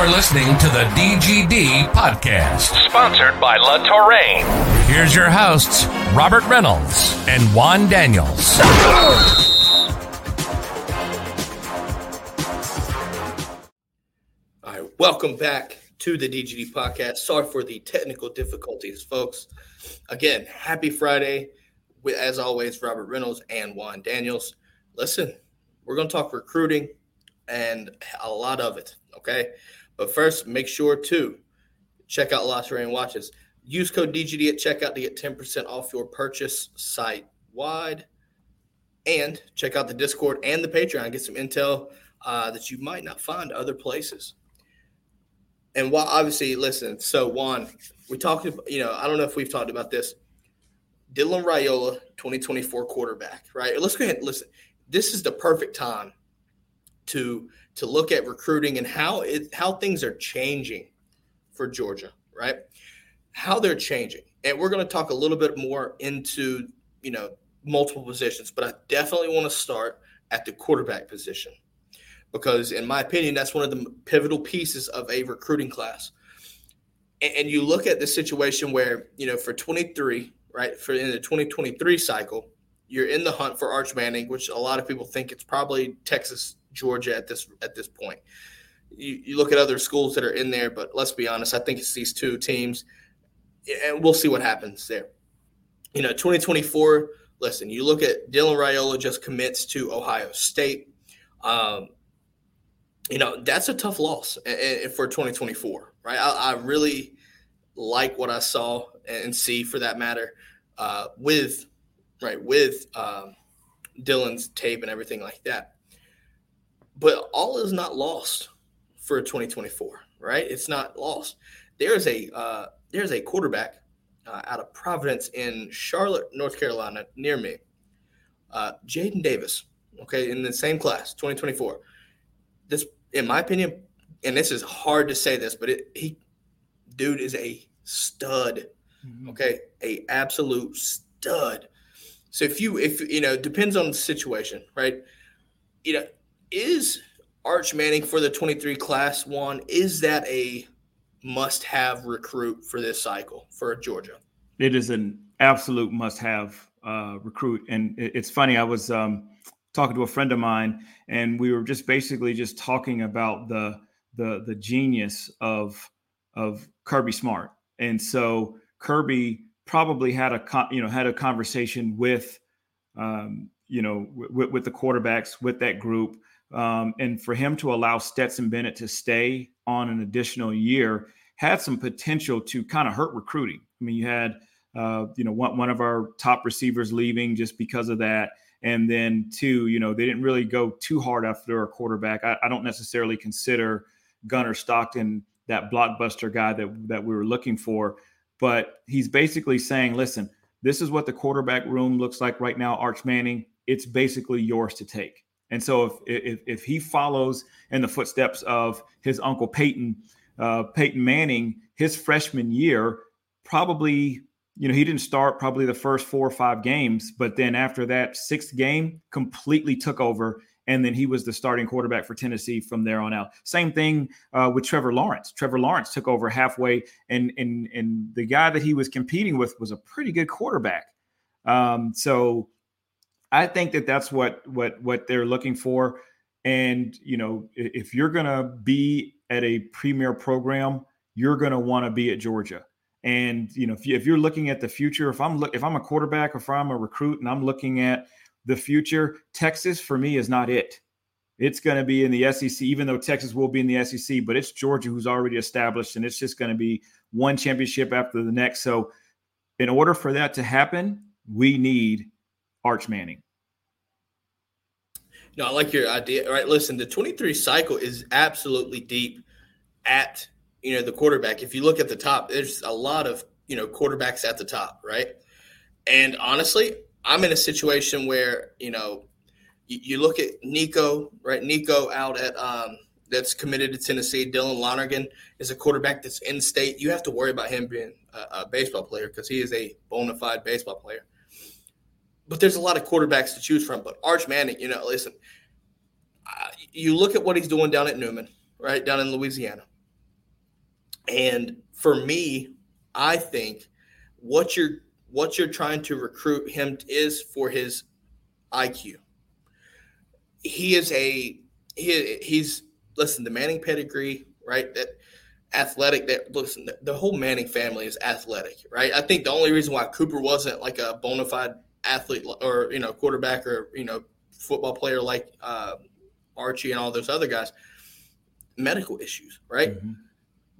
You're listening to the DGD podcast, Sponsored by La Touraine. Here's your hosts, Robert Reynolds and Juan Daniels. All right, welcome back to the DGD podcast. Sorry for the technical difficulties, folks. Again, happy Friday. As always, Robert Reynolds and Juan Daniels. Listen, we're going to talk recruiting and a lot of it, okay? But first, make sure to check out Touraine Watches. Use code DGD at checkout to get 10% off your purchase site wide. And check out the Discord and the Patreon. Get some intel uh, that you might not find other places and while obviously, listen. So Juan, we talked. You know, I don't know if we've talked about this. Dylan Raiola, 2024 quarterback. Right. Let's go ahead. Listen. This is the perfect time to to look at recruiting and how it how things are changing for Georgia. Right. How they're changing, and we're going to talk a little bit more into you know multiple positions, but I definitely want to start at the quarterback position because, in my opinion, that's one of the pivotal pieces of a recruiting class. And, and you look at the situation where, you know, for 23, right, for in the 2023 cycle, you're in the hunt for Arch Manning, which a lot of people think it's probably Texas, Georgia at this at this point. You, you look at other schools that are in there, but let's be honest, I think it's these two teams, and we'll see what happens there. You know, 2024. Listen, you look at Dylan Raiola just commits to Ohio State. Um, you know that's a tough loss for 2024 right i, I really like what i saw and see for that matter uh, with right with um, dylan's tape and everything like that but all is not lost for 2024 right it's not lost there's a uh, there's a quarterback uh, out of providence in charlotte north carolina near me uh, jaden davis okay in the same class 2024 this in my opinion, and this is hard to say this, but it, he, dude, is a stud. Mm-hmm. Okay, a absolute stud. So if you, if you know, depends on the situation, right? You know, is Arch Manning for the 23 class one, is that a must have recruit for this cycle for Georgia? It is an absolute must have uh, recruit. And it's funny, I was um, talking to a friend of mine, and we were just basically just talking about the the the genius of of Kirby Smart. And so Kirby probably had a you know had a conversation with um, you know with, with the quarterbacks with that group, um, and for him to allow Stetson Bennett to stay on an additional year had some potential to kind of hurt recruiting. I mean, you had uh, you know one one of our top receivers leaving just because of that. And then two, you know, they didn't really go too hard after a quarterback. I, I don't necessarily consider Gunnar Stockton that blockbuster guy that that we were looking for, but he's basically saying, listen, this is what the quarterback room looks like right now, Arch Manning. It's basically yours to take. And so if if, if he follows in the footsteps of his uncle Peyton, uh, Peyton Manning, his freshman year, probably you know, he didn't start probably the first four or five games, but then after that sixth game, completely took over. And then he was the starting quarterback for Tennessee from there on out. Same thing uh, with Trevor Lawrence. Trevor Lawrence took over halfway, and and and the guy that he was competing with was a pretty good quarterback. Um, so I think that that's what what what they're looking for. And you know, if you're gonna be at a premier program, you're gonna want to be at Georgia. And you know, if, you, if you're looking at the future, if I'm look, if I'm a quarterback, or if I'm a recruit, and I'm looking at the future, Texas for me is not it. It's going to be in the SEC, even though Texas will be in the SEC, but it's Georgia who's already established, and it's just going to be one championship after the next. So, in order for that to happen, we need Arch Manning. No, I like your idea. All right, listen, the 23 cycle is absolutely deep at you know, the quarterback, if you look at the top, there's a lot of, you know, quarterbacks at the top, right? And honestly, I'm in a situation where, you know, you, you look at Nico, right? Nico out at, um, that's committed to Tennessee. Dylan Lonergan is a quarterback that's in state. You have to worry about him being a, a baseball player because he is a bona fide baseball player. But there's a lot of quarterbacks to choose from. But Arch Manning, you know, listen, uh, you look at what he's doing down at Newman, right? Down in Louisiana And for me, I think what you're what you're trying to recruit him is for his IQ. He is a he he's listen the Manning pedigree, right? That athletic. That listen, the whole Manning family is athletic, right? I think the only reason why Cooper wasn't like a bona fide athlete or you know quarterback or you know football player like uh, Archie and all those other guys, medical issues, right? Mm-hmm.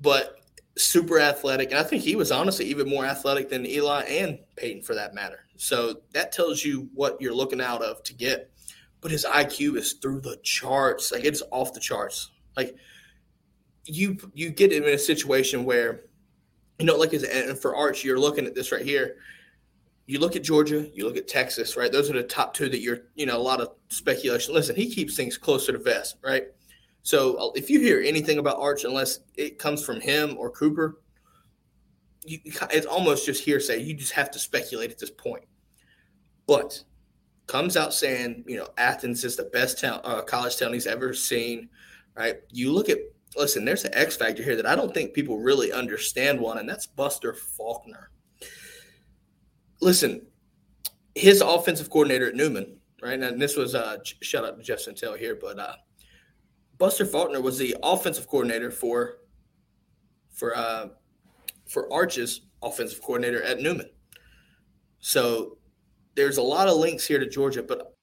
But super athletic, and I think he was honestly even more athletic than Eli and Peyton for that matter. So that tells you what you're looking out of to get. But his IQ is through the charts, like it's off the charts. Like you you get him in a situation where, you know, like his and for Archie, you're looking at this right here. You look at Georgia, you look at Texas, right? Those are the top two that you're, you know, a lot of speculation. Listen, he keeps things closer to vest, right? So uh, if you hear anything about Arch, unless it comes from him or Cooper, you, it's almost just hearsay. You just have to speculate at this point. But comes out saying, you know, Athens is the best town, uh, college town he's ever seen. Right? You look at listen. There's an X factor here that I don't think people really understand. One, and that's Buster Faulkner. Listen, his offensive coordinator at Newman, right? And this was uh, shout out to Jeff Sentell here, but uh, Buster Faulkner was the offensive coordinator for for uh, for Arch's offensive coordinator at Newman. So there's a lot of links here to Georgia, but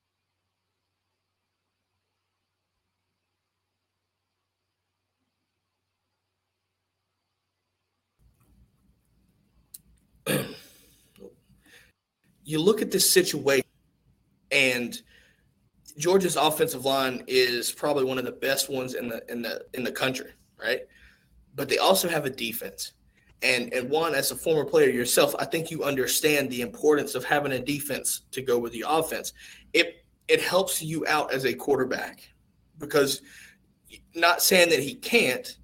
you look at this situation and – Georgia's offensive line is probably one of the best ones in the in the in the country, right? But they also have a defense. And and one as a former player yourself, I think you understand the importance of having a defense to go with the offense. It it helps you out as a quarterback because not saying that he can't,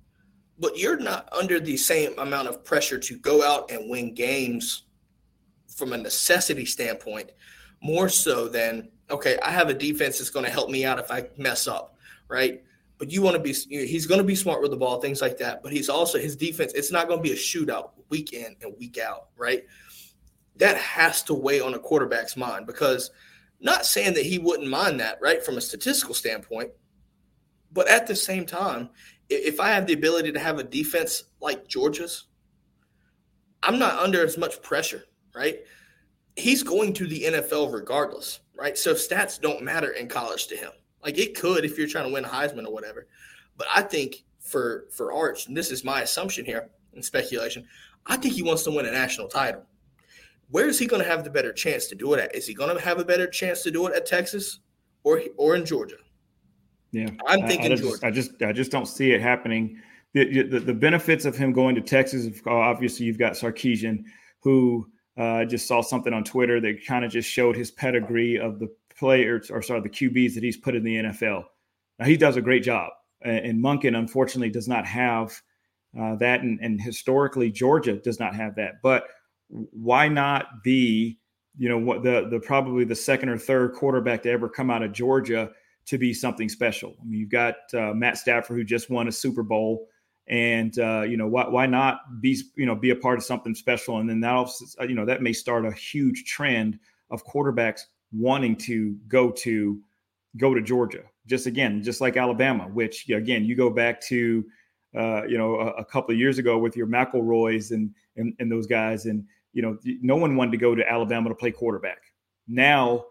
but you're not under the same amount of pressure to go out and win games from a necessity standpoint, more so than okay, I have a defense that's going to help me out if I mess up, right? But you want to be, he's going to be smart with the ball, things like that. But he's also, his defense, it's not going to be a shootout week in and week out, right? That has to weigh on a quarterback's mind because not saying that he wouldn't mind that, right, from a statistical standpoint. But at the same time, if I have the ability to have a defense like Georgia's, I'm not under as much pressure, right? He's going to the NFL regardless right? So stats don't matter in college to him. Like it could if you're trying to win a Heisman or whatever. But I think for for Arch, and this is my assumption here and speculation, I think he wants to win a national title. Where is he going to have the better chance to do it at? Is he going to have a better chance to do it at Texas or or in Georgia? Yeah, I'm thinking I, I just, Georgia. I just I just don't see it happening. The, the, the benefits of him going to Texas, obviously, you've got Sarkisian, who I just saw something on Twitter that kind of just showed his pedigree of the players, or sorry, the QBs that he's put in the NFL. Now, he does a great job, and Monken unfortunately does not have uh, that, and, and, historically Georgia does not have that. But why not be, you know, what the the probably the second or third quarterback to ever come out of Georgia to be something special? I mean, you've got uh, Matt Stafford who just won a Super Bowl and uh, you know why, why not be you know be a part of something special? And then that you know that may start a huge trend of quarterbacks wanting to go to go to Georgia. Just again just like Alabama which again you go back to uh, you know a, a, couple of years ago with your McElroys and, and and those guys and you know no one wanted to go to Alabama to play quarterback. Now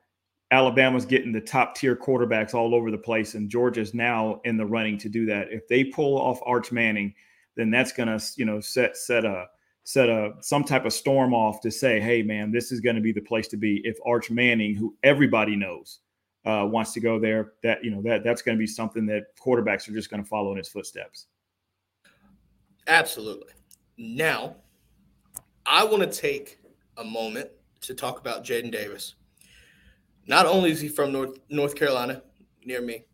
Alabama's getting the top tier quarterbacks all over the place, and Georgia's now in the running to do that. If they pull off Arch Manning, then that's going to you know set set a set a some type of storm off to say, hey man, this is going to be the place to be. If Arch Manning, who everybody knows, uh, wants to go there, that you know that that's going to be something that quarterbacks are just going to follow in his footsteps. Absolutely. Now, I want to take a moment to talk about Jaden Davis not only is he from North North Carolina, near me,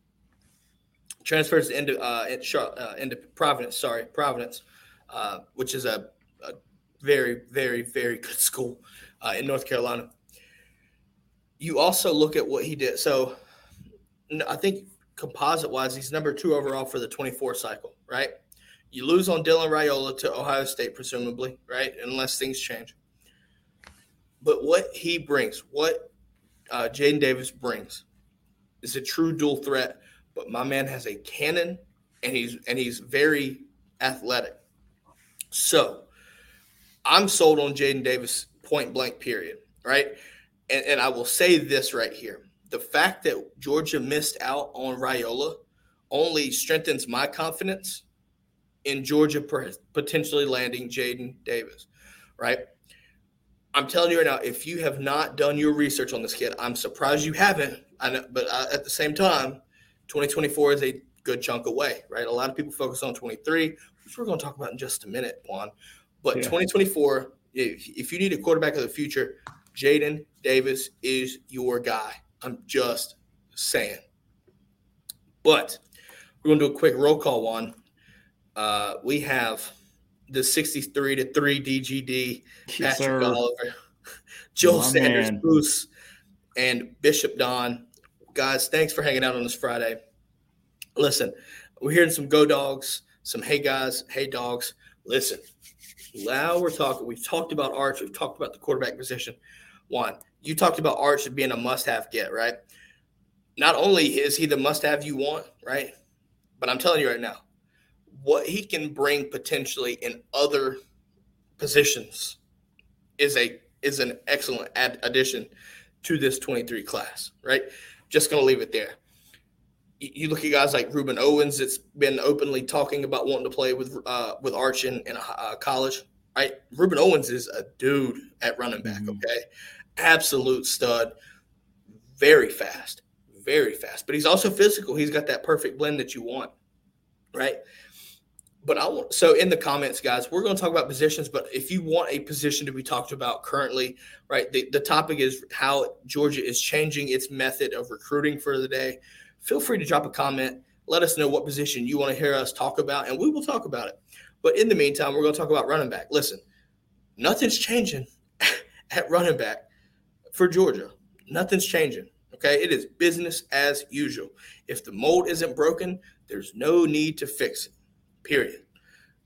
transfers into uh, uh, into Providence. Sorry, Providence, uh, which is a, a, very, very, very good school uh, in North Carolina. You also look at what he did. So, I think composite wise, he's number two overall for the 24 cycle, right? You lose on Dylan Raiola to Ohio State, presumably, right? Unless things change. But what he brings, what uh, Jaden Davis brings, is a true dual threat. But my man has a cannon, and he's and he's very athletic. So I'm sold on Jaden Davis point blank. Period. Right, and, and I will say this right here: the fact that Georgia missed out on Raiola only strengthens my confidence in Georgia potentially landing Jaden Davis, right? I'm telling you right now, if you have not done your research on this kid, I'm surprised you haven't. I know, but uh, at the same time, 2024 is a good chunk away, right? A lot of people focus on 23, which we're going to talk about in just a minute, Juan. But yeah. 2024, if, if you need a quarterback of the future, Jaden Davis is your guy. I'm just saying. But we're going to do a quick roll call, Juan. Uh, we have the 63 to 3 DGD, yes, Patrick sir. Oliver, Joel My Sanders, man. Bruce, and Bishop Don. Guys, thanks for hanging out on this Friday. Listen, we're hearing some go dogs, some hey guys, hey dogs. Listen, now we're talking. We've talked about Arch. We've talked about the quarterback position. One, you talked about Arch being a must have get, right? Not only is he the must have you want, right? But I'm telling you right now, what he can bring potentially in other positions is a is an excellent ad- addition to this 23 class, right? Just going to leave it there. You look at guys like Rueben Owens that's been openly talking about wanting to play with uh, with Arch in, in a, uh, college, right? Rueben Owens is a dude at running back, mm-hmm. okay? Absolute stud, very fast, very fast. But he's also physical. He's got that perfect blend that you want, right? But I want so in the comments, guys, we're going to talk about positions. But if you want a position to be talked about currently, right, the, the topic is how Georgia is changing its method of recruiting for the day. Feel free to drop a comment. Let us know what position you want to hear us talk about, and we will talk about it. But in the meantime, we're going to talk about running back. Listen, nothing's changing at running back for Georgia. Nothing's changing. Okay, it is business as usual. If the mold isn't broken, there's no need to fix it period.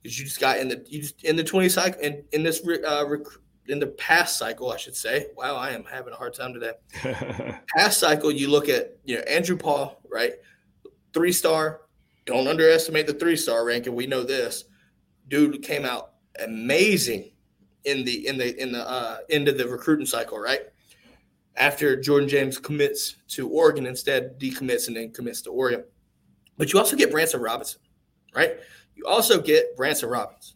Because you just got in the you just in the twenty cycle in in this uh, rec- in the past cycle, I should say. Wow, I am having a hard time today. past cycle, you look at you know Andrew Paul, right? Three star. Don't underestimate the three star ranking. We know this. Dude came out amazing in the in the in the uh, end of the recruiting cycle, right? After Jordan James commits to Oregon, instead decommits and then commits to Oregon. But you also get Branson Robinson, right? You also get Branson Robbins.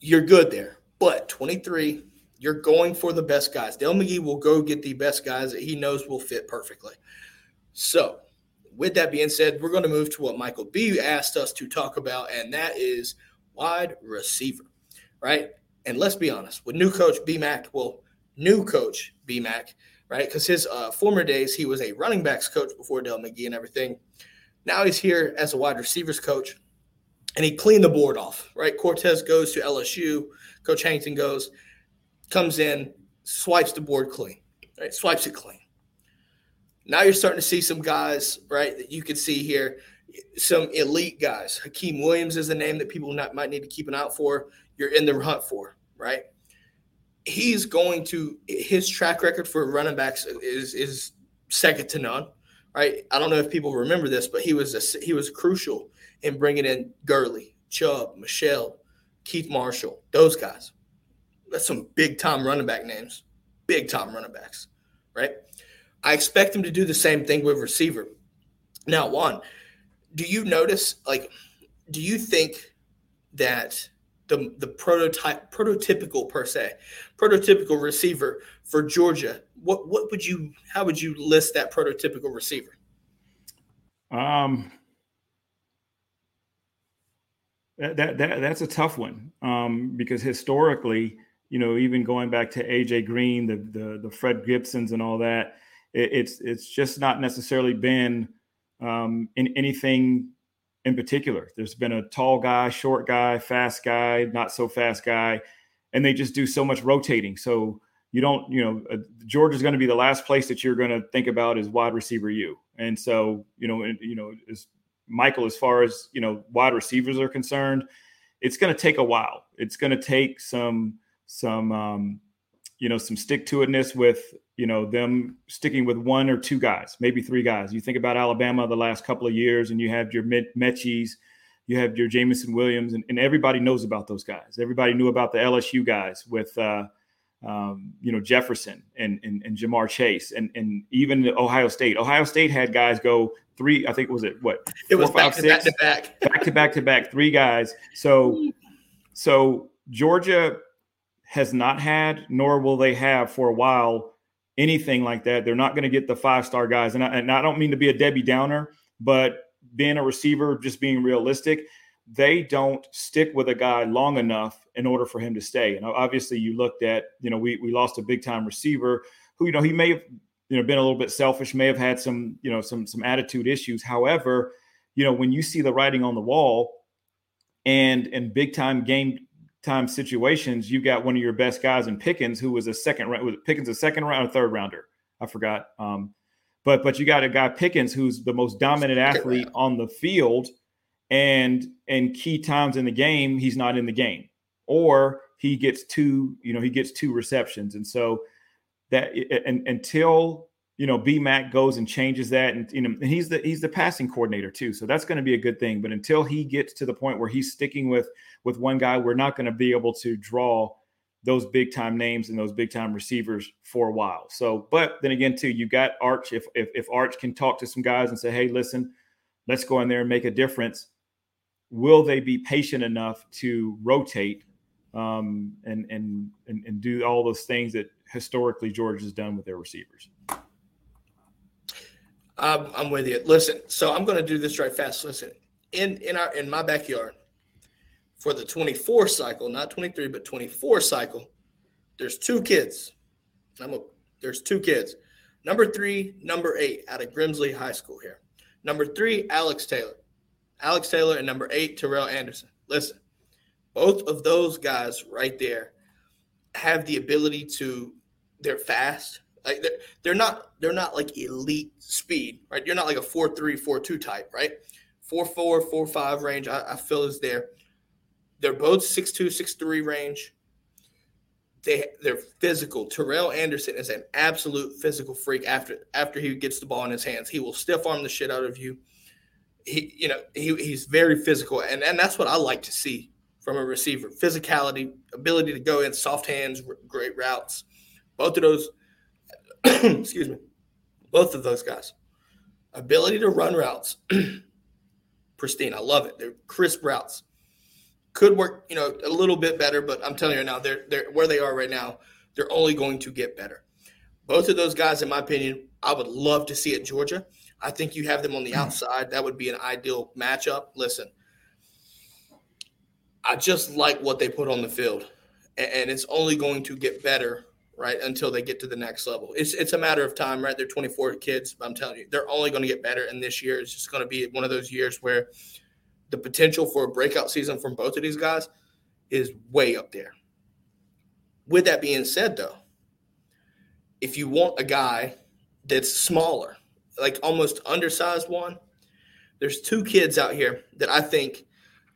You're good there. But 23, you're going for the best guys. Dell McGee will go get the best guys that he knows will fit perfectly. So, with that being said, we're going to move to what Michael B asked us to talk about, and that is wide receiver, right? And let's be honest, with new coach B Mac, well, new coach B Mac, right? Because his uh, former days, he was a running backs coach before Dell McGee and everything. Now he's here as a wide receivers coach and he cleaned the board off, right? Cortez goes to LSU. Coach Harrington goes, comes in, swipes the board clean, right? Swipes it clean. Now you're starting to see some guys, right, that you can see here, some elite guys. Hykeem Williams is a name that people not, might need to keep an eye out for. You're in the hunt for, right? He's going to his track record for running backs is is second to none, right? I don't know if people remember this, but he was a, he was crucial and bringing in Gurley, Chubb, Michel, Keith Marshall, those guys. That's some big time running back names, big time running backs, right? I expect him to do the same thing with receiver. Now, Juan, do you notice, like, do you think that the the prototype prototypical per se prototypical receiver for Georgia what what would you how would you list that prototypical receiver um that, that, that that's a tough one um, because historically, you know, even going back to AJ Green, the the, the Fred Gibsons, and all that, it, it's it's just not necessarily been um, in anything in particular. There's been a tall guy, short guy, fast guy, not so fast guy, and they just do so much rotating. So you don't, you know, uh, Georgia's going to be the last place that you're going to think about is wide receiver you. And so, you know, and, you know, as Michael, as far as you know, wide receivers are concerned, it's going to take a while. It's going to take some some um, you know some stick to itness with you know them sticking with one or two guys, maybe three guys. You think about Alabama the last couple of years, and you have your Metchis, you have your Jameson Williams, and, and, everybody knows about those guys. Everybody knew about the LSU guys with uh, um, you know Jefferson and, and and Ja'Marr Chase, and and even Ohio State. Ohio State had guys go three. I think was it what? It was back, to back to back, back to back to back, three guys. So so Georgia has not had, nor will they have for a while, anything like that. They're not going to get the five star guys. And I, and I don't mean to be a Debbie Downer, but being a receiver, just being realistic, they don't stick with a guy long enough in order for him to stay. And obviously, you looked at, you know, we, we lost a big time receiver who, you know, he may have, you know, been a little bit selfish, may have had some, you know, some some attitude issues. However, you know, when you see the writing on the wall and in big time game time situations, you've got one of your best guys in Pickens, who was a second round. Was Pickens a second round or third rounder? I forgot. Um, but but you got a guy Pickens who's the most dominant athlete on the field, and and key times in the game he's not in the game, or he gets two. You know he gets two receptions, and so that and until you know, B Mac goes and changes that, and you know, and he's the he's the passing coordinator too, so that's going to be a good thing. But until he gets to the point where he's sticking with with one guy, we're not going to be able to draw those big time names and those big time receivers for a while. So, but then again, too, you got Arch. If if, if Arch can talk to some guys and say, "Hey, listen, let's go in there and make a difference," will they be patient enough to rotate um, and, and and and do all those things that historically George has done with their receivers? I'm, I'm with you. Listen, so I'm going to do this right fast. Listen, in in our in my backyard for the 24 cycle, not 23, but 24 cycle, there's two kids. I'm a, there's two kids. Number three, number eight out of Grimsley High School here. Number three, Alex Taylor. Alex Taylor and number eight, Terrell Anderson. Listen, both of those guys right there have the ability to, they're fast, like they're, they're not they're not like elite speed, right? You're not like a four three four two type, right? Four four four five range. I, I feel is there. They're both six two six three range. They they're physical. Terrell Anderson is an absolute physical freak. After after he gets the ball in his hands, he will stiff arm the shit out of you. He you know he, he's very physical, and and that's what I like to see from a receiver: physicality, ability to go in, soft hands, great routes. Both of those excuse me, both of those guys. Ability to run routes, pristine. I love it. They're crisp routes. Could work, you know, a little bit better, but I'm telling you now, they're they're where they are right now. They're only going to get better. Both of those guys, in my opinion, I would love to see at Georgia. I think you have them on the hmm. outside. That would be an ideal matchup. Listen, I just like what they put on the field, and it's only going to get better right until they get to the next level. It's it's a matter of time, right? They're 24 kids. but I'm telling you, they're only going to get better. And this year is just going to be one of those years where the potential for a breakout season from both of these guys is way up there. With that being said, though, if you want a guy that's smaller, like almost undersized one, there's two kids out here that I think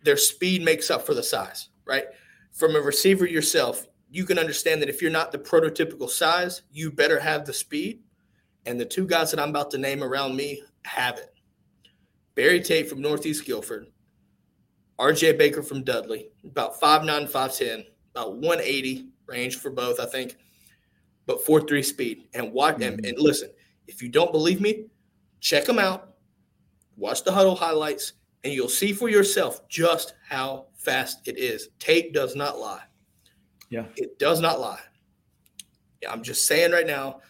their speed makes up for the size, right? From a receiver yourself, you can understand that if you're not the prototypical size, you better have the speed. And the two guys that I'm about to name around me have it. Barry Tate from Northeast Guilford, RJ Baker from Dudley, about 5'9, 5'10, about 180 range for both, I think, but 4'3 speed. And watch them. Mm-hmm. And listen, if you don't believe me, check them out, watch the huddle highlights, and you'll see for yourself just how fast it is. Tate does not lie. Yeah. It does not lie. Yeah, I'm just saying right now,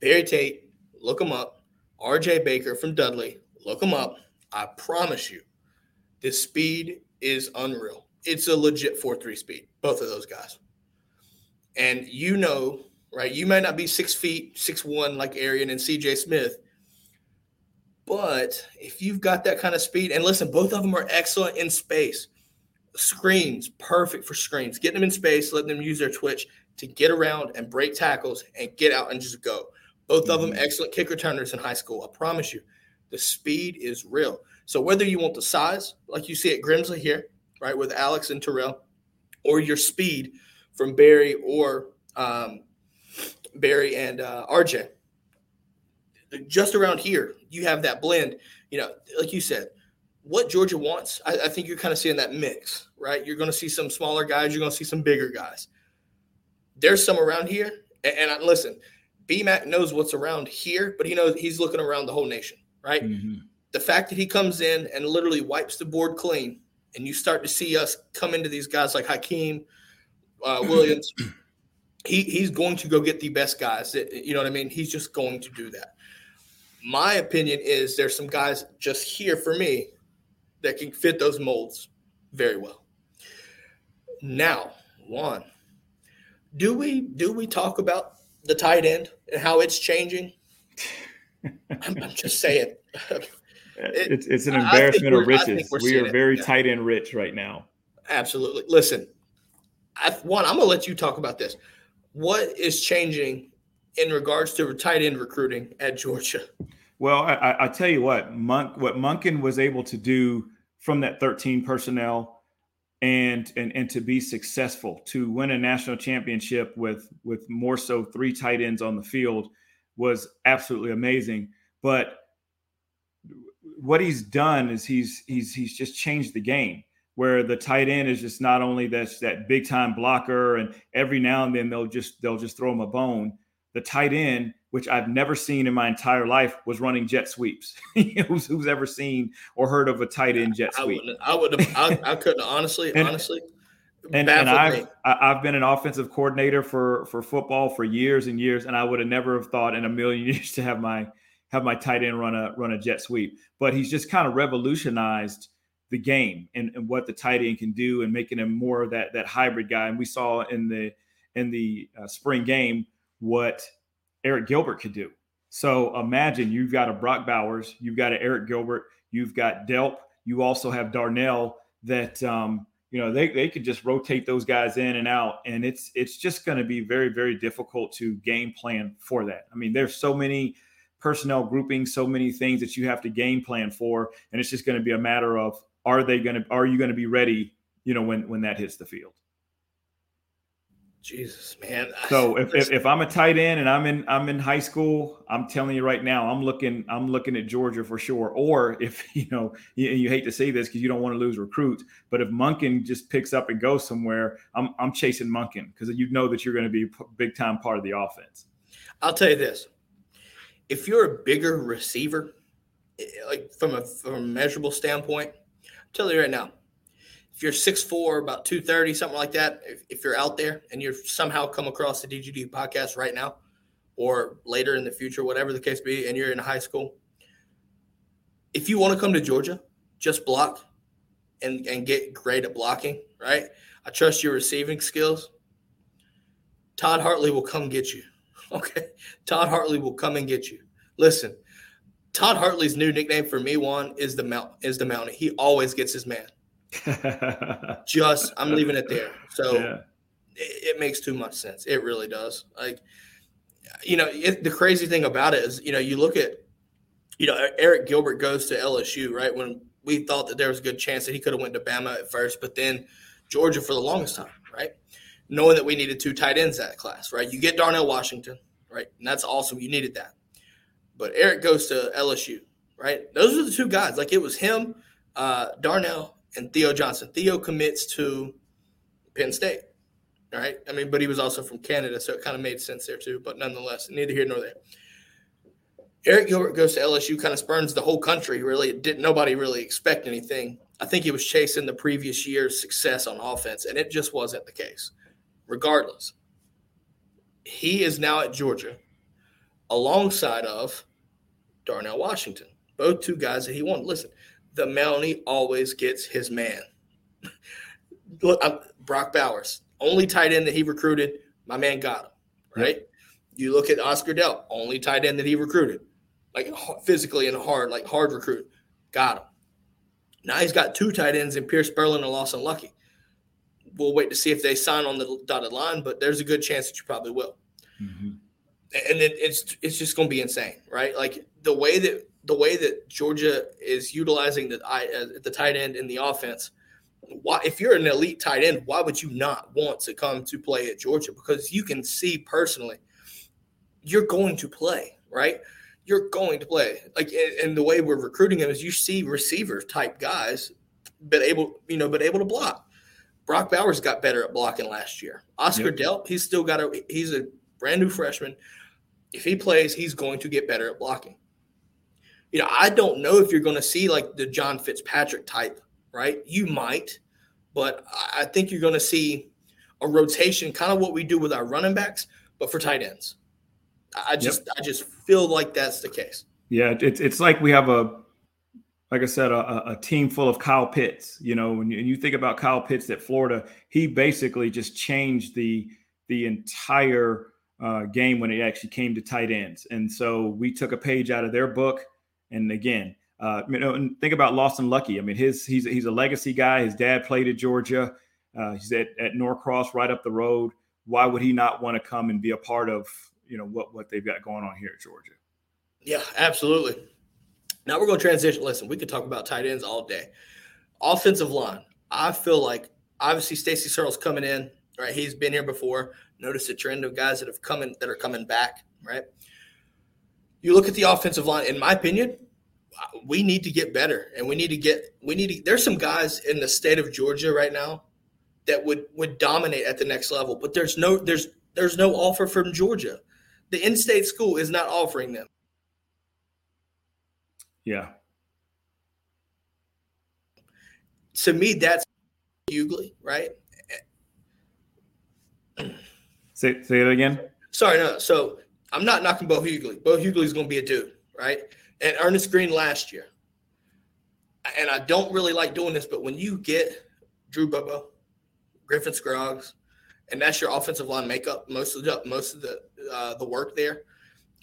Barry Tate, look him up. RJ Baker from Dudley, look him up. I promise you, this speed is unreal. It's a legit 4 3 speed, both of those guys. And you know, right? You might not be six feet, six one like Arian and CJ Smith, but if you've got that kind of speed, and listen, both of them are excellent in space screens, perfect for screens. Getting them in space, letting them use their twitch to get around and break tackles and get out and just go. Both of them mm-hmm. excellent kick returners in high school. I promise you, the speed is real. So whether you want the size, like you see at Grimsley here, right, with Alex and Terrell, or your speed from Barry or um, Barry and uh, RJ, just around here, you have that blend. You know, like you said, what Georgia wants, I, I think you're kind of seeing that mix, right? You're going to see some smaller guys, you're going to see some bigger guys. There's some around here, and, and I, listen, BMAC knows what's around here, but he knows he's looking around the whole nation, right? Mm-hmm. The fact that he comes in and literally wipes the board clean, and you start to see us come into these guys like Hykeem uh, Williams, he, he's going to go get the best guys. you know what I mean? He's just going to do that. My opinion is there's some guys just here for me that can fit those molds very well. Now, one, do we do we talk about the tight end and how it's changing? I'm, I'm just saying. it, it's, it's an embarrassment of riches. We are very tight end rich right now. Absolutely. Listen, I, one, I'm going to let you talk about this. What is changing in regards to tight end recruiting at Georgia? Well, I, I tell you what, Monk, what Monken was able to do from that 13 personnel and and and to be successful to win a national championship with with more so three tight ends on the field was absolutely amazing but what he's done is he's he's he's just changed the game where the tight end is just not only that's that big time blocker and every now and then they'll just they'll just throw him a bone the tight end which I've never seen in my entire life, was running jet sweeps. who's, who's, ever seen or heard of a tight end jet sweep? I would have. I, I, couldn't honestly. and, honestly. And, and I've I've been an offensive coordinator for for football for years and years, and I would have never have thought in a million years to have my have my tight end run a run a jet sweep. But he's just kind of revolutionized the game and, and what the tight end can do, and making him more of that that hybrid guy. And we saw in the in the uh, spring game what Arik Gilbert could do. So imagine you've got a Brock Bowers, you've got an Arik Gilbert, you've got Delp, you also have Darnell that um, you know they, they could just rotate those guys in and out and it's it's just going to be very very difficult to game plan for that i mean there's so many personnel groupings so many things that you have to game plan for and it's just going to be a matter of are they going to are you going to be ready you know when when that hits the field Jesus, man. So if, if, if, I'm a tight end and I'm in I'm in high school, I'm telling you right now, I'm looking I'm looking at Georgia for sure. Or if you know you, you hate to say this because you don't want to lose recruits, but if Monken just picks up and goes somewhere, I'm I'm chasing Monken because you know that you're going to be a big time part of the offense. I'll tell you this: if you're a bigger receiver, eh, like from a from a measurable standpoint, I'm telling you right now, if you're six four, about 230, something like that, if, if you're out there and you're somehow come across the DGD podcast right now or later in the future, whatever the case be, and you're in high school, if you want to come to Georgia, just block and, and get great at blocking, right? I trust your receiving skills. Todd Hartley will come get you. Okay. Todd Hartley will come and get you. Listen, Todd Hartley's new nickname for me, Juan, is the mount is the mountain. He always gets his man. Just I'm leaving it there. So yeah. it, it, makes too much sense. It really does. Like you know, it, the crazy thing about it is, you know, you look at you know, Arik Gilbert goes to LSU, right? When we thought that there was a good chance that he could have went to Bama at first, but then Georgia for the longest time, right? Knowing that we needed two tight ends that class, right? You get Darnell Washington, right? And that's awesome. You needed that. But Arik goes to LSU, right? Those are the two guys. Like it was him, uh, Darnell, and Theo Johnson. Theo commits to Penn State. All right. I mean, but he was also from Canada, so it kind of made sense there too. But nonetheless, neither here nor there. Arik Gilbert goes to LSU, kind of spurns the whole country. Really, didn't nobody really expect anything. I think he was chasing the previous year's success on offense, and it just wasn't the case. Regardless, he is now at Georgia, alongside of Darnell Washington, both two guys that he wanted. Listen, the Mountie always gets his man. Look, I'm, Brock Bowers, only tight end that he recruited, my man got him, right? Yep. You look at Oscar Delp, only tight end that he recruited, like physically and hard, like hard recruit, got him. Now he's got two tight ends in Pearce Spurlin and Lawson Luckie. We'll wait to see if they sign on the dotted line, but there's a good chance that you probably will. Mm-hmm. And then it's it's just going to be insane, right? Like the way that the way that Georgia is utilizing the uh, the tight end in the offense, why if you're an elite tight end, why would you not want to come to play at Georgia? Because you can see personally, you're going to play, right? You're going to play. Like and the way we're recruiting them is you see receiver type guys, but able, you know, but able to block. Brock Bowers got better at blocking last year. Oscar yep. Delp, he's still got a he's a brand new freshman. If he plays, he's going to get better at blocking. You know, I don't know if you're going to see like the John Fitzpatrick type, right? You might, but I think you're going to see a rotation, kind of what we do with our running backs, but for tight ends. I just, yep. I just feel like that's the case. Yeah, it's it's like we have a, like I said, a, a team full of Kyle Pitts. You know, when you, when you think about Kyle Pitts at Florida, he basically just changed the the entire uh, game when it actually came to tight ends. And so we took a page out of their book. And again, uh, you know, and think about Lawson Luckie. I mean, his he's he's a legacy guy. His dad played at Georgia. Uh, he's at, at Norcross, right up the road. Why would he not want to come and be a part of you know what what they've got going on here at Georgia? Yeah, absolutely. Now we're going to transition. Listen, we could talk about tight ends all day. Offensive line. I feel like obviously Stacy Searels coming in. Right, he's been here before notice a trend of guys that have come in that are coming back, right? You look at the offensive line, in my opinion, we need to get better and we need to get we need to there's some guys in the state of Georgia right now that would would dominate at the next level, but there's no there's there's no offer from Georgia. The in-state school is not offering them. Yeah. To me, that's Hughley, right? Say, say it again. Sorry, no. So I'm not knocking Bo Hughley. Bo Hughley's going to be a dude, right? And Earnest Greene last year. And I don't really like doing this, but when you get Drew Bobo, Griffin Scroggs, and that's your offensive line makeup, most of the most of the uh, the work there.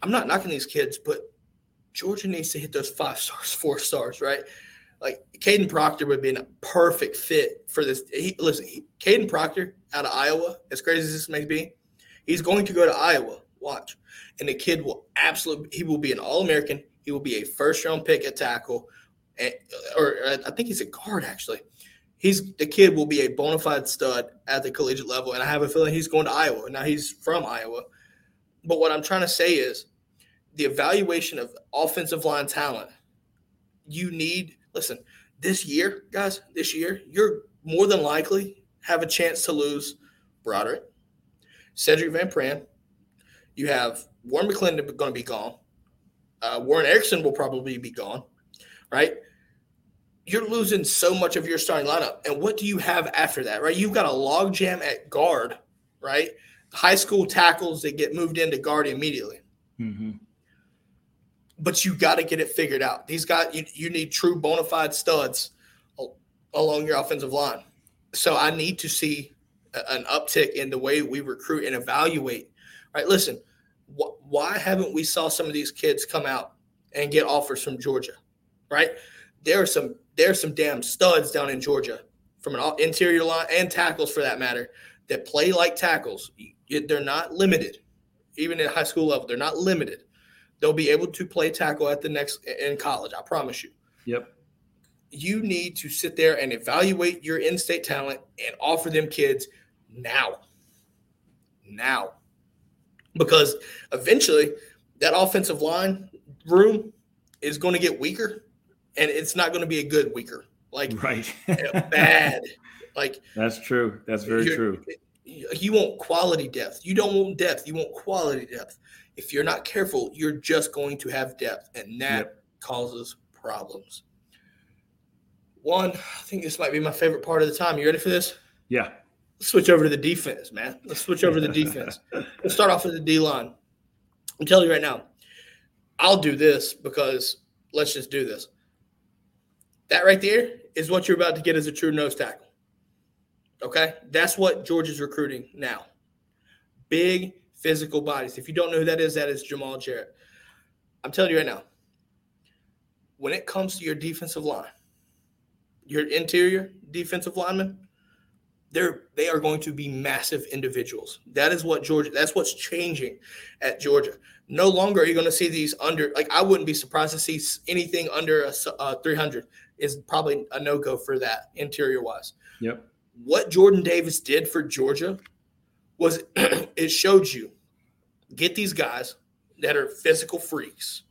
I'm not knocking these kids, but Georgia needs to hit those five stars, four stars, right? Like Kadyn Proctor would be a perfect fit for this. He, listen, Kadyn Proctor out of Iowa, as crazy as this may be, He's going to go to Iowa. Watch. And the kid will absolutely, he will be an All American. He will be a first round pick at tackle, or I think he's a guard actually. He's the kid will be a bona fide stud at the collegiate level, and I have a feeling he's going to Iowa. Now he's from Iowa, but what I'm trying to say is the evaluation of offensive line talent. You need listen this year, guys. This year, you're more than likely have a chance to lose Broderick, Sedrick Van Pran. You have Warren McClendon going to be gone. Uh, Warren Ericson will probably be gone, right? You're losing so much of your starting lineup. And what do you have after that, right? You've got a logjam at guard, right? High school tackles that get moved into guard immediately. Mm-hmm. But you got to get it figured out. These guys, you, you need true bona fide studs along your offensive line. So I need to see an uptick in the way we recruit and evaluate. Right? Listen, wh- why haven't we saw some of these kids come out and get offers from Georgia? Right? There are some there are some damn studs down in Georgia from an interior line and tackles for that matter that play like tackles. They're not limited, even at high school level. They're not limited. They'll be able to play tackle at the next in college. I promise you. Yep you need to sit there and evaluate your in-state talent and offer them kids now. Now. Because eventually that offensive line room is going to get weaker and it's not going to be a good weaker. Like right. bad. Like That's true. That's very true. You want quality depth. You don't want depth. You want quality depth. If you're not careful, you're just going to have depth and that yep. causes problems. One, I think this might be my favorite part of the time. You ready for this? Yeah switch over to the defense, man. Let's switch over to the defense. Let's start off with the D line. I'm telling you right now, I'll do this because let's just do this. That right there is what you're about to get as a true nose tackle. Okay? That's what Georgia's recruiting now. Big physical bodies. If you don't know who that is, that is Jamaal Jarrett. I'm telling you right now, when it comes to your defensive line, your interior defensive lineman, they're they are going to be massive individuals. That is what Georgia. That's what's changing at Georgia. No longer are you going to see these under. Like I wouldn't be surprised to see anything under a, uh, 300 is probably a no go for that interior wise. Yep. What Jordan Davis did for Georgia was it showed you get these guys that are physical freaks.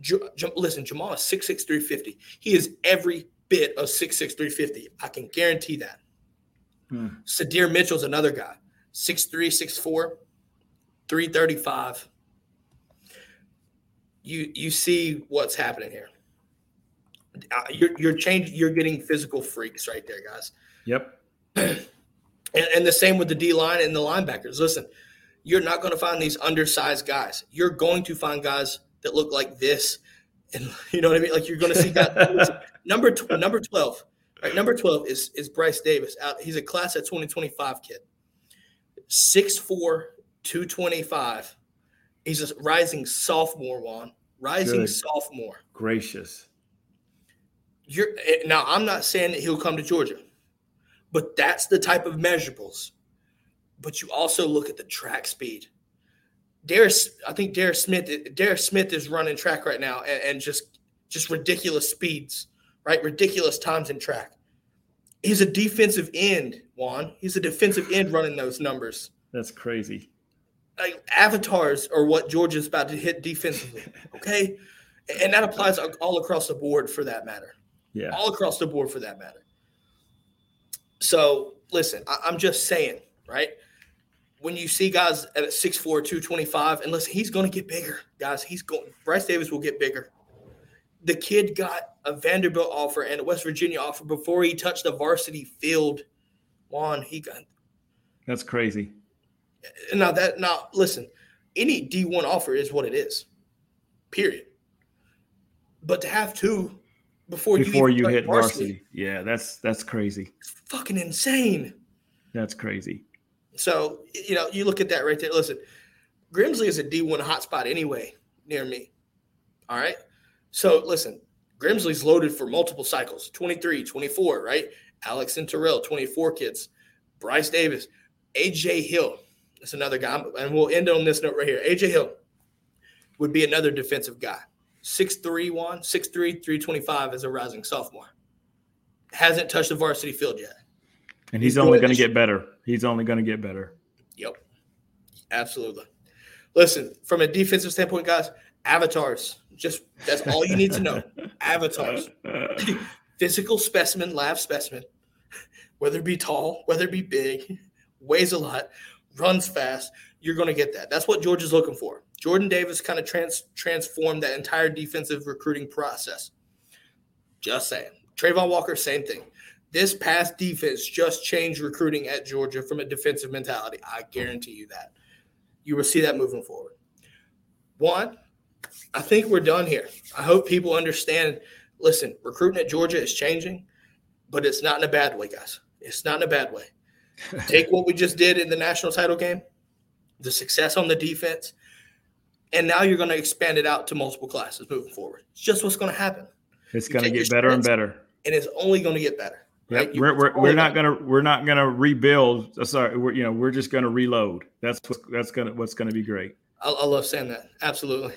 J- J- listen, Jamaal is 6'6", 350. He is every bit of 6'6", 350. I can guarantee that. Hmm. Sydir Mitchell's another guy. 6'3", 6'4", 335. You you see what's happening here. Uh, you're you're changing. You're getting physical freaks right there, guys. Yep. and, and the same with the D line and the linebackers. Listen, you're not going to find these undersized guys. You're going to find guys that look like this, and you know what I mean. Like you're going to see guys. number tw- number right? Number twelve is is Bryce Davis. Out. He's a class at 2025 kid. 6'4", 225. He's a rising sophomore, Juan. Rising Good. sophomore. Gracious. You're eh, now. I'm not saying that he'll come to Georgia, but that's the type of measurables. But you also look at the track speed. Darius, I think Darius Smith. Darius Smith is running track right now, and, and just just ridiculous speeds, right? Ridiculous times in track. He's a defensive end, Juan. He's a defensive end running those numbers. That's crazy. Like avatars are what Georgia's about to hit defensively. Okay. and that applies all across the board for that matter. Yeah. All across the board for that matter. So listen, I, am just saying, right? When you see guys at 6'4, 225, and listen, he's going to get bigger, guys. He's going, Bryce Davis will get bigger. The kid got a Vanderbilt offer and a West Virginia offer before he touched the varsity field. Juan, he got. That's crazy. Now that now listen, any D one offer is what it is. Period. But to have two before before you, you hit varsity, varsity, yeah, that's that's crazy. It's fucking insane. That's crazy. So you know, you look at that right there. Listen, Grimsley is a D one hotspot anyway near me. All right. So listen, Grimsley's loaded for multiple cycles 23, 24, right? Alex and Terrell, 24 kids. Bryce Davis, AJ Hill, that's another guy. And we'll end on this note right here. AJ Hill would be another defensive guy. 6'3, 1, 6'3, 325 as a rising sophomore. Hasn't touched the varsity field yet. And he's, he's only going to get better. He's only going to get better. Yep. Absolutely. Listen, from a defensive standpoint, guys, avatars. Just that's all you need to know. avatars. Physical specimen, lab specimen, whether it be tall, whether it be big, weighs a lot, runs fast, you're going to get that. That's what Georgia's looking for. Jordan Davis kind of trans- transformed that entire defensive recruiting process. Just saying. Travon Walker, same thing. This past defense just changed recruiting at Georgia from a defensive mentality. I guarantee you that. You will see that moving forward. Juan, I think we're done here. I hope people understand. Listen, recruiting at Georgia is changing, but it's not in a bad way, guys. It's not in a bad way. Take what we just did in the national title game, the success on the defense, and now you're going to expand it out to multiple classes moving forward. It's just what's going to happen. It's going to get better and better, and it's only going to get better. Right? Yep. We're, we're, we're not gonna we're not gonna rebuild. Uh, sorry, we're you know we're just gonna reload. That's what that's gonna what's gonna be great. I, I love saying that. Absolutely.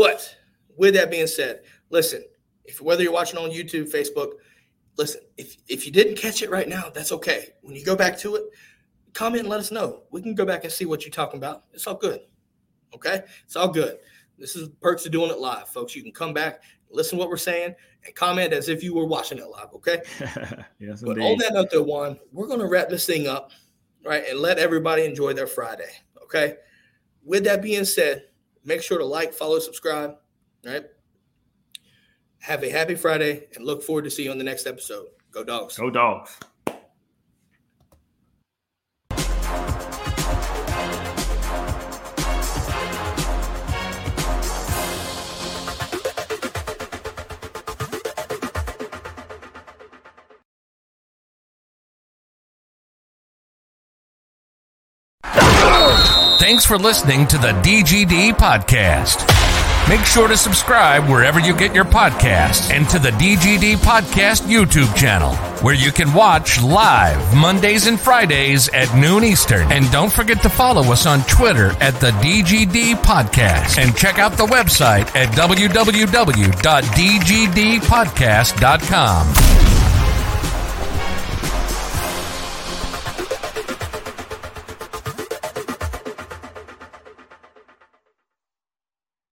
But with that being said, listen, if whether you're watching on YouTube, Facebook, listen, if if you didn't catch it right now, that's okay. When you go back to it, comment and let us know. We can go back and see what you're talking about. It's all good. Okay? It's all good. This is perks of doing it live, folks. You can come back, listen to what we're saying, and comment as if you were watching it live, okay? yes, but on that note, though, Juan, we're going to wrap this thing up, right, and let everybody enjoy their Friday, okay? With that being said, make sure to like, follow, subscribe, right? Have a happy Friday and look forward to see you on the next episode. Go dogs. Go dogs. Thanks for listening to the DGD podcast. Make sure to subscribe wherever you get your podcasts and to the DGD Podcast YouTube channel, where you can watch live Mondays and Fridays at noon Eastern. And don't forget to follow us on Twitter at the DGD Podcast and check out the website at www.dgdpodcast.com.